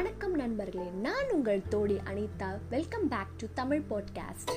வணக்கம் நண்பர்களே நான் உங்கள் Todi Anitha. Welcome back to Tamil podcast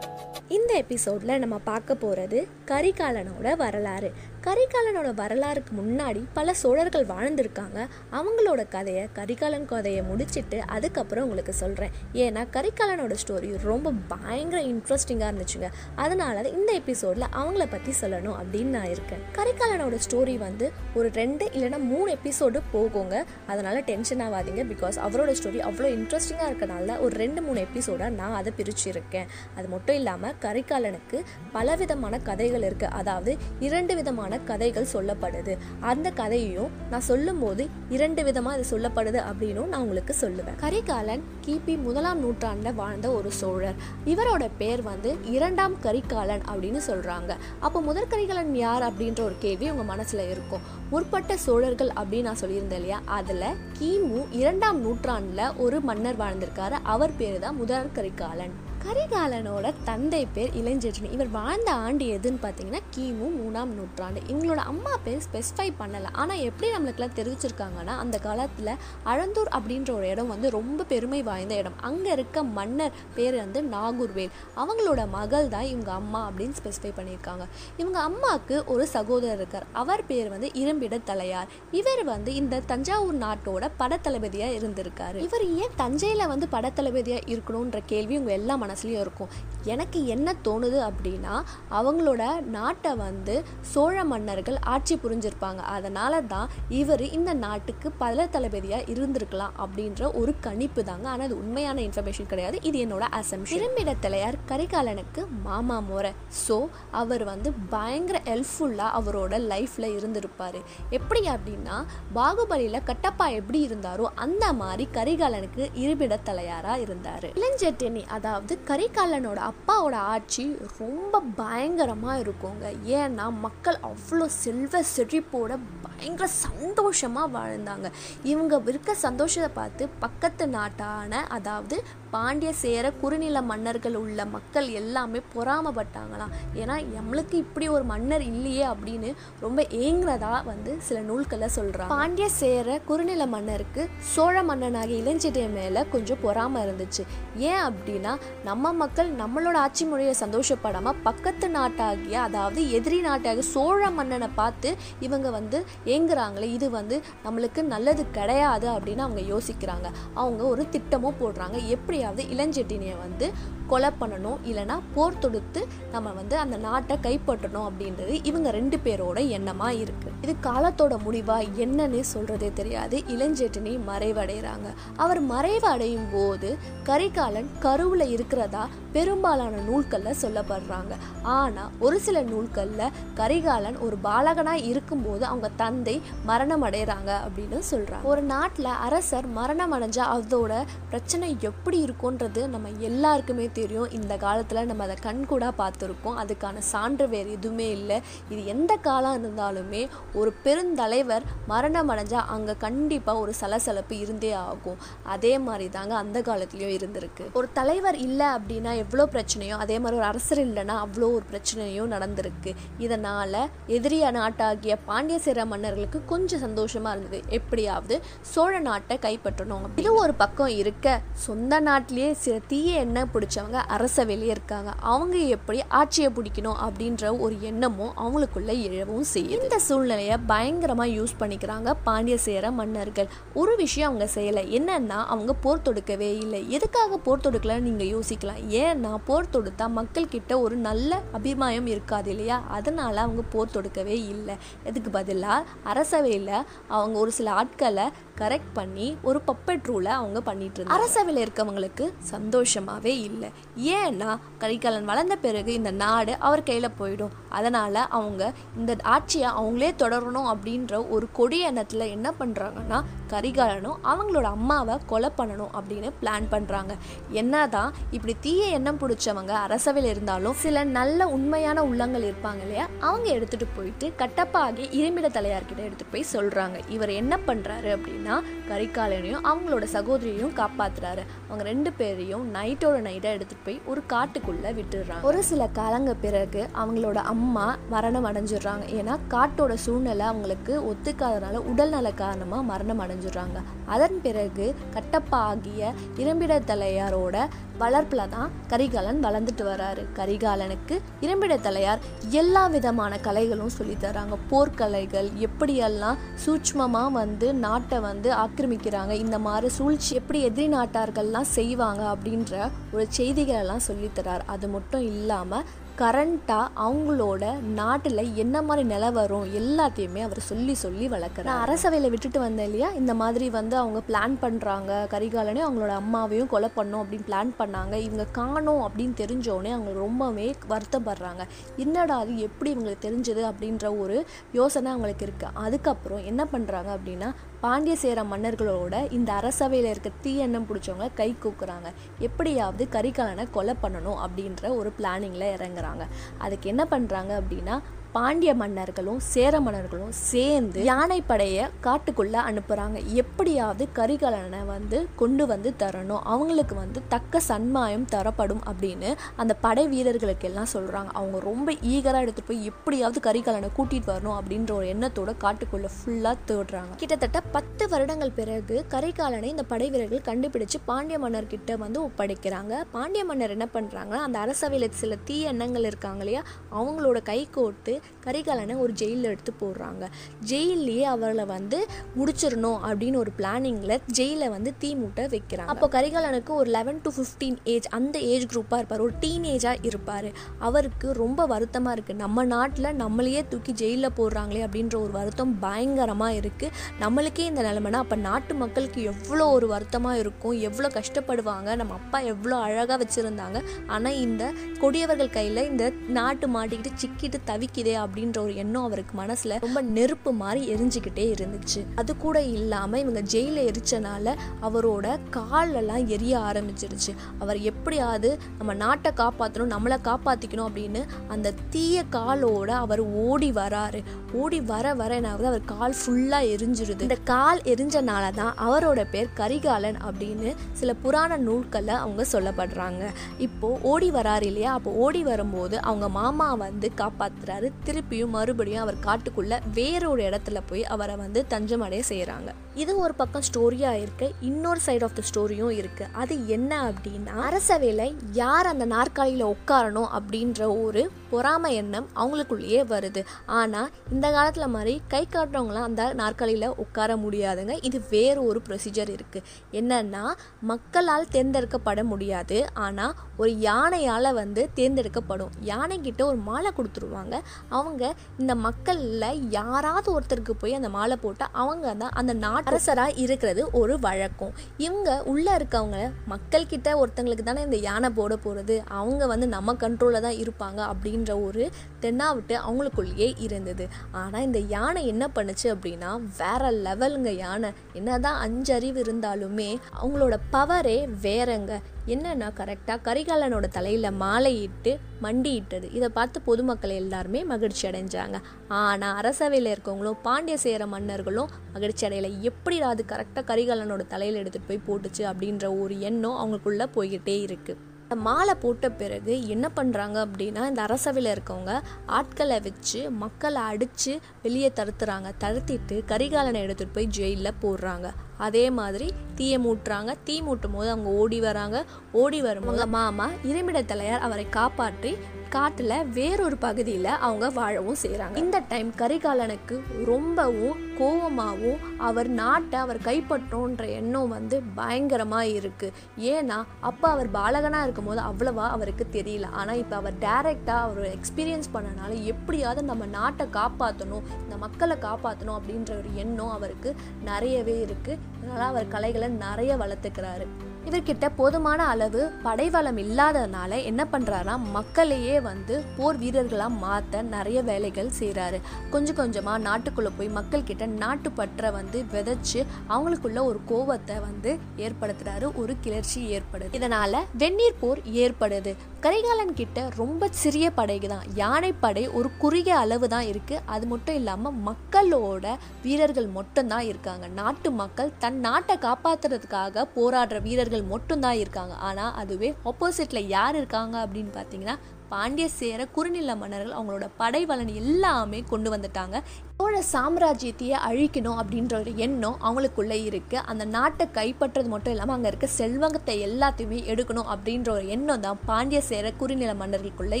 இந்த எபிசோடில் நம்ம பார்க்க போகிறது கரிகாலனோட வரலாறு. கரிகாலனோட வரலாறுக்கு முன்னாடி பல சோழர்கள் வாழ்ந்திருக்காங்க. அவங்களோட கதையை கரிகாலன் கதையை முடிச்சிட்டு அதுக்கப்புறம் உங்களுக்கு சொல்கிறேன் ஏன்னா கரிகாலனோட ஸ்டோரி ரொம்ப பயங்கர இன்ட்ரெஸ்டிங்காக இருந்துச்சுங்க. அதனால இந்த எபிசோடில் அவங்கள பற்றி சொல்லணும் அப்படின்னு நான் இருக்கேன். கரிகாலனோட ஸ்டோரி வந்து ஒரு ரெண்டு இல்லைன்னா மூணு எபிசோடு போகுங்க. அதனால் டென்ஷன் ஆகாதீங்க. பிகாஸ் அவரோட ஸ்டோரி அவ்வளோ இன்ட்ரெஸ்டிங்காக இருக்கனால ஒரு ரெண்டு மூணு எபிசோடாக நான் அதை பிரிச்சிருக்கேன். அது மட்டும் இல்லாமல் கரிகாலனுக்கு பலவிதமான கதைகள் இருக்குது அதாவது இரண்டு விதமான கதைகள் சொல்லப்படுது. அந்த கதையையும் நான் சொல்லும்போது இரண்டு விதமாக இது சொல்லப்படுது அப்படின்னும் நான் உங்களுக்கு சொல்லுவேன். கரிகாலன் கிபி முதலாம் நூற்றாண்டில் வாழ்ந்த ஒரு சோழர். இவரோட பேர் வந்து இரண்டாம் கரிகாலன் அப்படின்னு சொல்கிறாங்க அப்போ முதற் கரிகாலன் யார் அப்படின்ற ஒரு கேள்வி உங்கள் மனசில் இருக்கும். முற்பட்ட சோழர்கள் அப்படின்னு நான் சொல்லியிருந்தேன் இல்லையா? அதில் கிமு இரண்டாம் நூற்றாண்டில் ஒரு மன்னர் வாழ்ந்திருக்காரு. அவர் பேர் தான் முதற் கரிகாலன். கரிகாலனோட தந்தை பேர் இளஞ்செட்டினி இவர் வாழ்ந்த ஆண்டு எதுன்னு பார்த்தீங்கன்னா கிமு மூணாம் நூற்றாண்டு. இவங்களோட அம்மா பேர் ஸ்பெசிஃபை பண்ணலை. ஆனால் எப்படி நம்மளுக்குலாம் தெரிவிச்சிருக்காங்கன்னா அந்த காலத்தில் அழந்தூர் அப்படின்ற ஒரு இடம் வந்து ரொம்ப பெருமை வாய்ந்த இடம். அங்கே இருக்க மன்னர் பேர் வந்து நாகூர்வேல். அவங்களோட மகள் தான் இவங்க அம்மா அப்படின்னு ஸ்பெசிஃபை பண்ணியிருக்காங்க. இவங்க அம்மாவுக்கு ஒரு சகோதரர் இருக்கார். அவர் பேர் வந்து இரும்பிட தலையார். இவர் வந்து இந்த தஞ்சாவூர் நாட்டோட படத்தளபதியாக இருந்திருக்காரு. இவர் ஏன் தஞ்சையில் வந்து படத்தளபதியாக இருக்கணுன்ற கேள்வி இவங்க எல்லா மனசுலையும் இருக்கும். எனக்கு என்ன தோணுது அப்படின்னா அவங்களோட நாட்டை வந்து சோழ மன்னர்கள் ஆட்சி புரிஞ்சிருப்பாங்க. அதனால தான் இவர் இந்த நாட்டுக்கு பல தளபதியாக இருந்திருக்கலாம் அப்படின்ற ஒரு கணிப்பு தாங்க. ஆனால் அது உண்மையான இன்ஃபர்மேஷன் கிடையாது. இது என்னோட அசம்ஷன் திரும்பிட தலையார் கரிகாலனுக்கு மாமா முறை ஸோ அவர் வந்து பயங்கர ஹெல்ப்ஃபுல்லாக அவரோட லைஃப்பில் இருந்திருப்பார். எப்படி அப்படின்னா பாகுபலியில் கட்டப்பா எப்படி இருந்தாரோ அந்த மாதிரி கரிகாலனுக்கு இருபிட தலையாராக இருந்தார். இளஞ்செட்டினி அதாவது கரிகாலனோட அப்பாவோட ஆட்சி ரொம்ப பயங்கரமாக இருக்குங்க. ஏன்னா மக்கள் அவ்வளோ செல்வ செழிப்போட பயங்கர சந்தோஷமாக வாழ்ந்தாங்க. இவங்க இருக்க சந்தோஷத்தை பார்த்து பக்கத்து நாட்டான அதாவது பாண்டிய சேர குறுநில மன்னர்கள் உள்ள மக்கள் எல்லாமே பொறாமப்பட்டாங்களாம். ஏன்னா நம்மளுக்கு இப்படி ஒரு மன்னர் இல்லையே அப்படின்னு ரொம்ப ஏங்குறதா வந்து சில நூல்களை சொல்கிறாங்க பாண்டிய சேர குறுநில மன்னருக்கு சோழ மன்னனாகிய இளஞ்செட்டிய மேலே கொஞ்சம் பொறாமல் இருந்துச்சு. ஏன் அப்படின்னா நம்ம மக்கள் நம்மளோட ஆட்சி முறையை சந்தோஷப்படாமல் பக்கத்து நாட்டாகிய அதாவது எதிரி நாட்டாகிய சோழ மன்னனை பார்த்து இவங்க வந்து ஏங்குறாங்களே இது வந்து நம்மளுக்கு நல்லது கிடையாது அப்படின்னு அவங்க யோசிக்கிறாங்க. அவங்க ஒரு திட்டமும் போடுறாங்க. எப்படியாவது இளஞ்செட்டினியை வந்து கொலை பண்ணணும் இல்லைனா போர் தொடுத்து நம்ம வந்து அந்த நாட்டை கைப்பற்றணும் அப்படின்றது இவங்க ரெண்டு பேரோட எண்ணமாக இருக்குது இது காலத்தோட முடிவா என்னன்னு சொல்கிறதே தெரியாது. இளஞ்செட்டினி மறைவடைகிறாங்க. அவர் மறைவு அடையும் போது கரிகாலன் கருவில் இருக்கிறதா பெரும்பாலான நூல்களில் சொல்லப்படுறாங்க. ஆனால் ஒரு சில நூல்களில் கரிகாலன் ஒரு பாலகனாக இருக்கும்போது அவங்க தந்தை மரணம் அடைகிறாங்க அப்படின்னு சொல்கிறாங்க ஒரு நாட்டில் அரசர் மரணம் அடைஞ்சால் அதோட பிரச்சனை எப்படி இருக்கும்ன்றது நம்ம எல்லாருக்குமே தெரியும். இந்த காலத்தில் நம்ம அதை கண்கூடாக பார்த்துருக்கோம் அதுக்கான சான்று வேறு எதுவுமே இல்லை. இது எந்த காலம் இருந்தாலுமே ஒரு பெருந்தலைவர் மரணம் அடைஞ்சால் அங்கே கண்டிப்பாக ஒரு சலசலப்பு இருந்தே ஆகும். அதே மாதிரி தாங்க அந்த காலத்துலேயும் இருந்திருக்கு. ஒரு தலைவர் இல்லை அப்படின்னா எவ்வளோ பிரச்சனையோ அதே மாதிரி ஒரு அரசர் இல்லைன்னா அவ்வளோ ஒரு பிரச்சனையும் நடந்திருக்கு. இதனால் எதிரிய நாட்டாகிய பாண்டிய சேர மன்னர்களுக்கு கொஞ்சம் சந்தோஷமாக இருந்தது. எப்படியாவது சோழ நாட்டை கைப்பற்றணும். இது ஒரு பக்கம் இருக்க சொந்த நாட்டிலேயே சில தீய எண்ணெய் பிடிச்சவங்க அரசவையிலே இருக்காங்க அவங்க எப்படி ஆட்சியை பிடிக்கணும் அப்படின்ற ஒரு எண்ணமும் அவங்களுக்குள்ள எழவும் செய்யும் இந்த சூழ்நிலையை பயங்கரமாக யூஸ் பண்ணிக்கிறாங்க பாண்டிய சேர மன்னர்கள். ஒரு விஷயம் அவங்க செய்யலை. என்னன்னா அவங்க போர் தொடுக்கவே இல்லை. எதுக்காக போர் தொடுக்கலன்னு நீங்கள் யோசிக்கலாம். ஏன்னா போர் தொடுத்தா மக்கள் கிட்ட ஒரு நல்ல அபிமாயம் இருக்காது இல்லையா? அதனால் அவங்க போர் தொடுக்கவே இல்லை. இதுக்கு பதிலாக அரசவையில் அவங்க ஒரு சில ஆட்களை கரெக்ட் பண்ணி ஒரு பப்பெட் ரூலை அவங்க பண்ணிட்டு இருந்தாங்க. அரசவையில் இருக்கவங்களுக்கு சந்தோஷமாகவே இல்லை. ஏன்னா கரிகாலன் வளர்ந்த பிறகு இந்த நாடு அவர் கையில் போயிடும். அதனால் அவங்க இந்த ஆட்சியை அவங்களே தொடரணும் அப்படின்ற ஒரு கொடி எண்ணத்தில் என்ன பண்ணுறாங்கன்னா கரிகாலனும் அவங்களோட அம்மாவை கொலை பண்ணணும் அப்படின்னு பிளான் பண்ணுறாங்க என்னதான் இப்படி தீய எண்ணம் பிடிச்சவங்க அரசவையில் இருந்தாலும் சில நல்ல உண்மையான உள்ளங்கள் இருப்பாங்க இல்லையா? அவங்க எடுத்துகிட்டு போயிட்டு கட்டப்பாகி இரும்பிட தலையார்கிட்ட எடுத்துகிட்டு போய் சொல்கிறாங்க இவர் என்ன பண்ணுறாரு அப்படின்னா கரிகாலனையும் அவங்களோட சகோதரியையும் காப்பாற்றுறாரு அவங்க ரெண்டு பேரையும் நைட்டோட நைட்டாக எடுத்துகிட்டு போய் ஒரு காட்டுக்குள்ளே விட்டுடுறாங்க. ஒரு சில காலங்க பிறகு அவங்களோட அம்மா மரணம் அடைஞ்சிடுறாங்க. ஏன்னா காட்டோட சூழ்நிலை அவங்களுக்கு ஒத்துக்காதனால உடல்நல காரணமாக மரணம் அடைஞ்சு அடைஞ்சிடுறாங்க. அதன் பிறகு கட்டப்பா ஆகிய இரும்பிடத்தலையாரோட வளர்ப்பில் தான் கரிகாலன் வளர்ந்துட்டு வராரு. கரிகாலனுக்கு இரும்பிடத்தலையார் எல்லா விதமான கலைகளும் சொல்லித் தராங்க. போர்க்கலைகள் எப்படியெல்லாம் சூட்ச்மமாக வந்து நாட்டை வந்து ஆக்கிரமிக்கிறாங்க இந்த மாதிரி சூழ்ச்சி எப்படி எதிரி நாட்டார்கள்லாம் செய்வாங்க அப்படின்ற ஒரு செய்திகளெல்லாம் சொல்லித்தரார் அது மட்டும் இல்லாமல் கரண்ட்டாக அவங்களோட நாட்டில் என்ன மாதிரி நிலவரம் எல்லாத்தையுமே அவர் சொல்லி சொல்லி வளர்க்குறாரு. நான் அரசவையில் விட்டுட்டு வந்தேன் இல்லையா? இந்த மாதிரி வந்து அவங்க பிளான் பண்ணுறாங்க கரிகாலனே அவங்களோட அம்மாவையும் கொலை பண்ணோம் அப்படின்னு பிளான் பண்ணாங்க. இவங்க காணோம் அப்படின்னு தெரிஞ்சோடனே அவங்க ரொம்பவே வருத்தப்படுறாங்க. என்னடா அது? எப்படி இவங்களுக்கு தெரிஞ்சது? அப்படின்ற ஒரு யோசனை அவங்களுக்கு இருக்குது அதுக்கப்புறம் என்ன பண்ணுறாங்க அப்படின்னா பாண்டிய சேர மன்னர்களோட இந்த அரசவையில் இருக்க தீயெண்ணம் பிடிச்சவங்க கை கூக்குறாங்க. எப்படியாவது கரிகாலனை கொலை பண்ணணும் அப்படின்ற ஒரு பிளானிங்கில் இறங்குறாங்க. அதுக்கு என்ன பண்ணுறாங்க அப்படின்னா பாண்டிய மன்னர்களும் சேர மன்னர்களும் சேர்ந்து யானைப்படையை காட்டுக்குள்ளே அனுப்புகிறாங்க எப்படியாவது கரிகாலனை வந்து கொண்டு வந்து தரணும். அவங்களுக்கு வந்து தக்க சன்மாயம் தரப்படும் அப்படின்னு அந்த படை வீரர்களுக்கு எல்லாம் சொல்கிறாங்க அவங்க ரொம்ப ஈகராக எடுத்துகிட்டு போய் எப்படியாவது கரிகாலனை கூட்டிகிட்டு வரணும் அப்படின்ற ஒரு எண்ணத்தோட காட்டுக்குள்ளே ஃபுல்லாக தேடுறாங்க. கிட்டத்தட்ட பத்து வருடங்கள் பிறகு கரிகாலனை இந்த படை வீரர்கள் கண்டுபிடிச்சு பாண்டிய மன்னர்கிட்ட வந்து ஒப்படைக்கிறாங்க. பாண்டிய மன்னர் என்ன பண்ணுறாங்கன்னா அந்த அரசவையில் சில தீய எண்ணங்கள் இருக்காங்க இல்லையா அவங்களோட கை கோட்டு கரிகாலனை ஒரு ஜெயிலில் எடுத்து போடுறாங்க. ஜெயிலேயே அவளை வந்து முடிச்சிடணும் அப்படின்னு ஒரு பிளானிங்கில் ஜெயிலில் வந்து தீ மூட்டை வைக்கிறாங்க. அப்போ கரிகாலனுக்கு ஒரு லெவன் டு ஃபிஃப்டீன் ஏஜ் அந்த ஏஜ் குரூப்பாக இருப்பார். ஒரு டீனேஜாக இருப்பார். அவருக்கு ரொம்ப வருத்தமாக இருக்குது நம்ம நாட்டில் நம்மளையே தூக்கி ஜெயிலில் போடுறாங்களே அப்படின்ற ஒரு வருத்தம் பயங்கரமாக இருக்குது நம்மளுக்கே இந்த நிலைமைனா அப்போ நாட்டு மக்களுக்கு எவ்வளோ ஒரு வருத்தமாக இருக்கும். எவ்வளோ கஷ்டப்படுவாங்க. நம்ம அப்பா எவ்வளோ அழகாக வச்சுருந்தாங்க. ஆனால் இந்த கொடியவர்கள் கையில் இந்த நாட்டு மாட்டிக்கிட்டு சிக்கிட்டு தவிக்குதே. அப்படின்ற ஒரு எண்ணம் அவருக்கு மனசில் ரொம்ப நெருப்பு மாதிரி எரிஞ்சுக்கிட்டே இருந்துச்சு. அது கூட இல்லாமல் இவங்க ஜெயிலில் எரிச்சனால அவரோட காலெல்லாம் எரிய ஆரம்பிச்சிருச்சு. அவர் எப்படியாவது நம்ம நாட்டை காப்பாற்றணும் நம்மளை காப்பாற்றிக்கணும் அப்படின்னு அந்த தீய காலோட அவர் ஓடி வராரு. ஓடி வர வர என்னாவது அவர் கால் ஃபுல்லாக எரிஞ்சிருது. இந்த கால் எரிஞ்சனால தான் அவரோட பேர் கரிகாலன் அப்படின்னு சில புராண நூல்களில் அவங்க சொல்லப்படுறாங்க. இப்போ ஓடி வராரு இல்லையா? அப்போ ஓடி வரும்போது அவங்க மாமா வந்து காப்பாத்துறாரு திருப்பியும் மறுபடியும் அவர் காட்டுக்குள்ள வேறொரு இடத்துல போய் அவரை வந்து தஞ்சமடைய செய்கிறாங்க இது ஒரு பக்கம் ஸ்டோரியாக இருக்கு இன்னொரு சைடு ஆஃப் த ஸ்டோரியும் இருக்கு. அது என்ன அப்படின்னா அரசவேலை யார் அந்த நாற்காலியில் உட்காரணும் அப்படின்ற ஒரு பொறாமை எண்ணம் அவங்களுக்குள்ளேயே வருது. ஆனால் இந்த காலத்தில் மாதிரி கை காட்டுறவங்களாம் அந்த நாற்காலியில் உட்கார முடியாதுங்க. இது வேறு ஒரு ப்ரொசீஜர் இருக்குது என்னன்னா மக்களால் தேர்ந்தெடுக்கப்பட முடியாது. ஆனால் ஒரு யானையால் வந்து தேர்ந்தெடுக்கப்படும். யானைக்கிட்ட ஒரு மாலை கொடுத்துருவாங்க. அவங்க இந்த மக்களில் யாராவது ஒருத்தருக்கு போய் அந்த மாலை போட்டால் அவங்க தான் அந்த அரசராக இருக்கிறது ஒரு வழக்கம். இவங்க உள்ளே இருக்கவங்க மக்கள்கிட்ட ஒருத்தங்களுக்கு தானே இந்த யானை போட போகிறது அவங்க வந்து நம்ம கண்ட்ரோலில் தான் இருப்பாங்க அப்படின்ற ஒரு தென்னாவிட்டு அவங்களுக்குள்ளேயே இருந்தது. ஆனால் இந்த யானை என்ன பண்ணுச்சு அப்படின்னா வேற லெவலுங்க யானை. என்னதான் அஞ்சு அறிவு இருந்தாலுமே அவங்களோட பவரே வேறங்க. என்னன்னா கரெக்டாக கரிகாலனோட தலையில் மாலையிட்டு மண்டியிட்டது. இதை பார்த்து பொதுமக்கள் எல்லாருமே மகிழ்ச்சி அடைஞ்சாங்க. ஆனால் அரசவையில் இருக்கவங்களும் பாண்டிய சேர மன்னர்களும் மகிழ்ச்சி அடையலை. எப்படி அது கரெக்டாக கரிகாலனோட தலையில் எடுத்துகிட்டு போய் போட்டுச்சு அப்படின்ற ஒரு எண்ணம் அவங்களுக்குள்ளே போய்கிட்டே இருக்குது மாலை போட்ட பிறகு என்ன பண்ணுறாங்க அப்படின்னா இந்த அரசவையில் இருக்கவங்க ஆட்களை வச்சு மக்களை அடித்து வெளியே தடுத்துறாங்க. தடுத்திட்டு கரிகாலனை எடுத்துகிட்டு போய் ஜெயிலில் போடுறாங்க. அதே மாதிரி தீயை மூட்டுறாங்க. தீ மூட்டும் போது அவங்க ஓடி வராங்க. ஓடி வரும்போது மாமா இருமிடத்தலையார் அவரை காப்பாற்றி காட்டில் வேறொரு பகுதியில் அவங்க வாழவும் செய்கிறாங்க இந்த டைம் கரிகாலனுக்கு ரொம்பவும் கோவமாகவும் அவர் நாட்டை அவர் கைப்பற்றோன்ற எண்ணம் வந்து பயங்கரமாக இருக்குது ஏன்னா அப்போ அவர் பாலகனாக இருக்கும்போது அவ்வளவா அவருக்கு தெரியல. ஆனால் இப்போ அவர் டைரெக்டாக அவர் எக்ஸ்பீரியன்ஸ் பண்ணனால எப்படியாவது நம்ம நாட்டை காப்பாற்றணும் இந்த மக்களை காப்பாற்றணும் அப்படின்ற ஒரு எண்ணம் அவருக்கு நிறையவே இருக்குது அதனால் அவர் கலைகளை நிறைய வளர்த்துக்கிறாரு. இவர்கிட்ட போதுமான அளவு படைவளம் இல்லாததுனால என்ன பண்ணுறாருனா மக்களையே வந்து போர் வீரர்களாக மாற்ற நிறைய வேலைகள் செய்கிறாரு கொஞ்சம் கொஞ்சமாக நாட்டுக்குள்ளே போய் மக்கள்கிட்ட நாட்டுப்பற்றை வந்து விதைச்சு அவங்களுக்குள்ள ஒரு கோவத்தை வந்து ஏற்படுத்துகிறாரு ஒரு கிளர்ச்சி ஏற்படுது. இதனால் வெந்நீர் போர் ஏற்படுது. கரிகாலன் கிட்ட ரொம்ப சிறிய படைக்கு தான் யானைப்படை ஒரு குறுகிய அளவு தான் இருக்குது அது மட்டும் இல்லாமல் மக்களோட வீரர்கள் மட்டும்தான் இருக்காங்க. நாட்டு மக்கள் தன் நாட்டை காப்பாற்றுறதுக்காக போராடுற வீரர்கள் மட்டும்தான் இருக்காங்க. ஆனால் அதுவே ஆப்போசிட்டில் யார் இருக்காங்க அப்படின்னு பார்த்தீங்கன்னா பாண்டிய சேர குறுநில மன்னர்கள் அவங்களோட படைவலன் எல்லாமே கொண்டு வந்துட்டாங்க. சோழ சாம்ராஜ்யத்தையே அழிக்கணும் அப்படின்ற ஒரு எண்ணம் அவங்களுக்குள்ளே இருக்குது அந்த நாட்டை கைப்பற்றது மட்டும் இல்லாமல் அங்கே இருக்க செல்வங்கத்தை எல்லாத்தையுமே எடுக்கணும் அப்படின்ற ஒரு எண்ணம் தான் பாண்டிய சேர குறுநில மன்னர்களுக்குள்ளே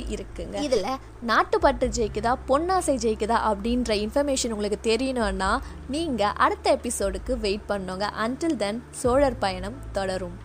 இருக்குங்க. இதில் நாட்டுப்பட்டு ஜெயிக்குதா பொன்னாசை ஜெயிக்குதா அப்படின்ற இன்ஃபர்மேஷன் உங்களுக்கு தெரியணும்னா நீங்கள் அடுத்த எபிசோடுக்கு வெயிட் பண்ணுங்க. அன்டில் தென் சோழர் பயணம் தொடரும்.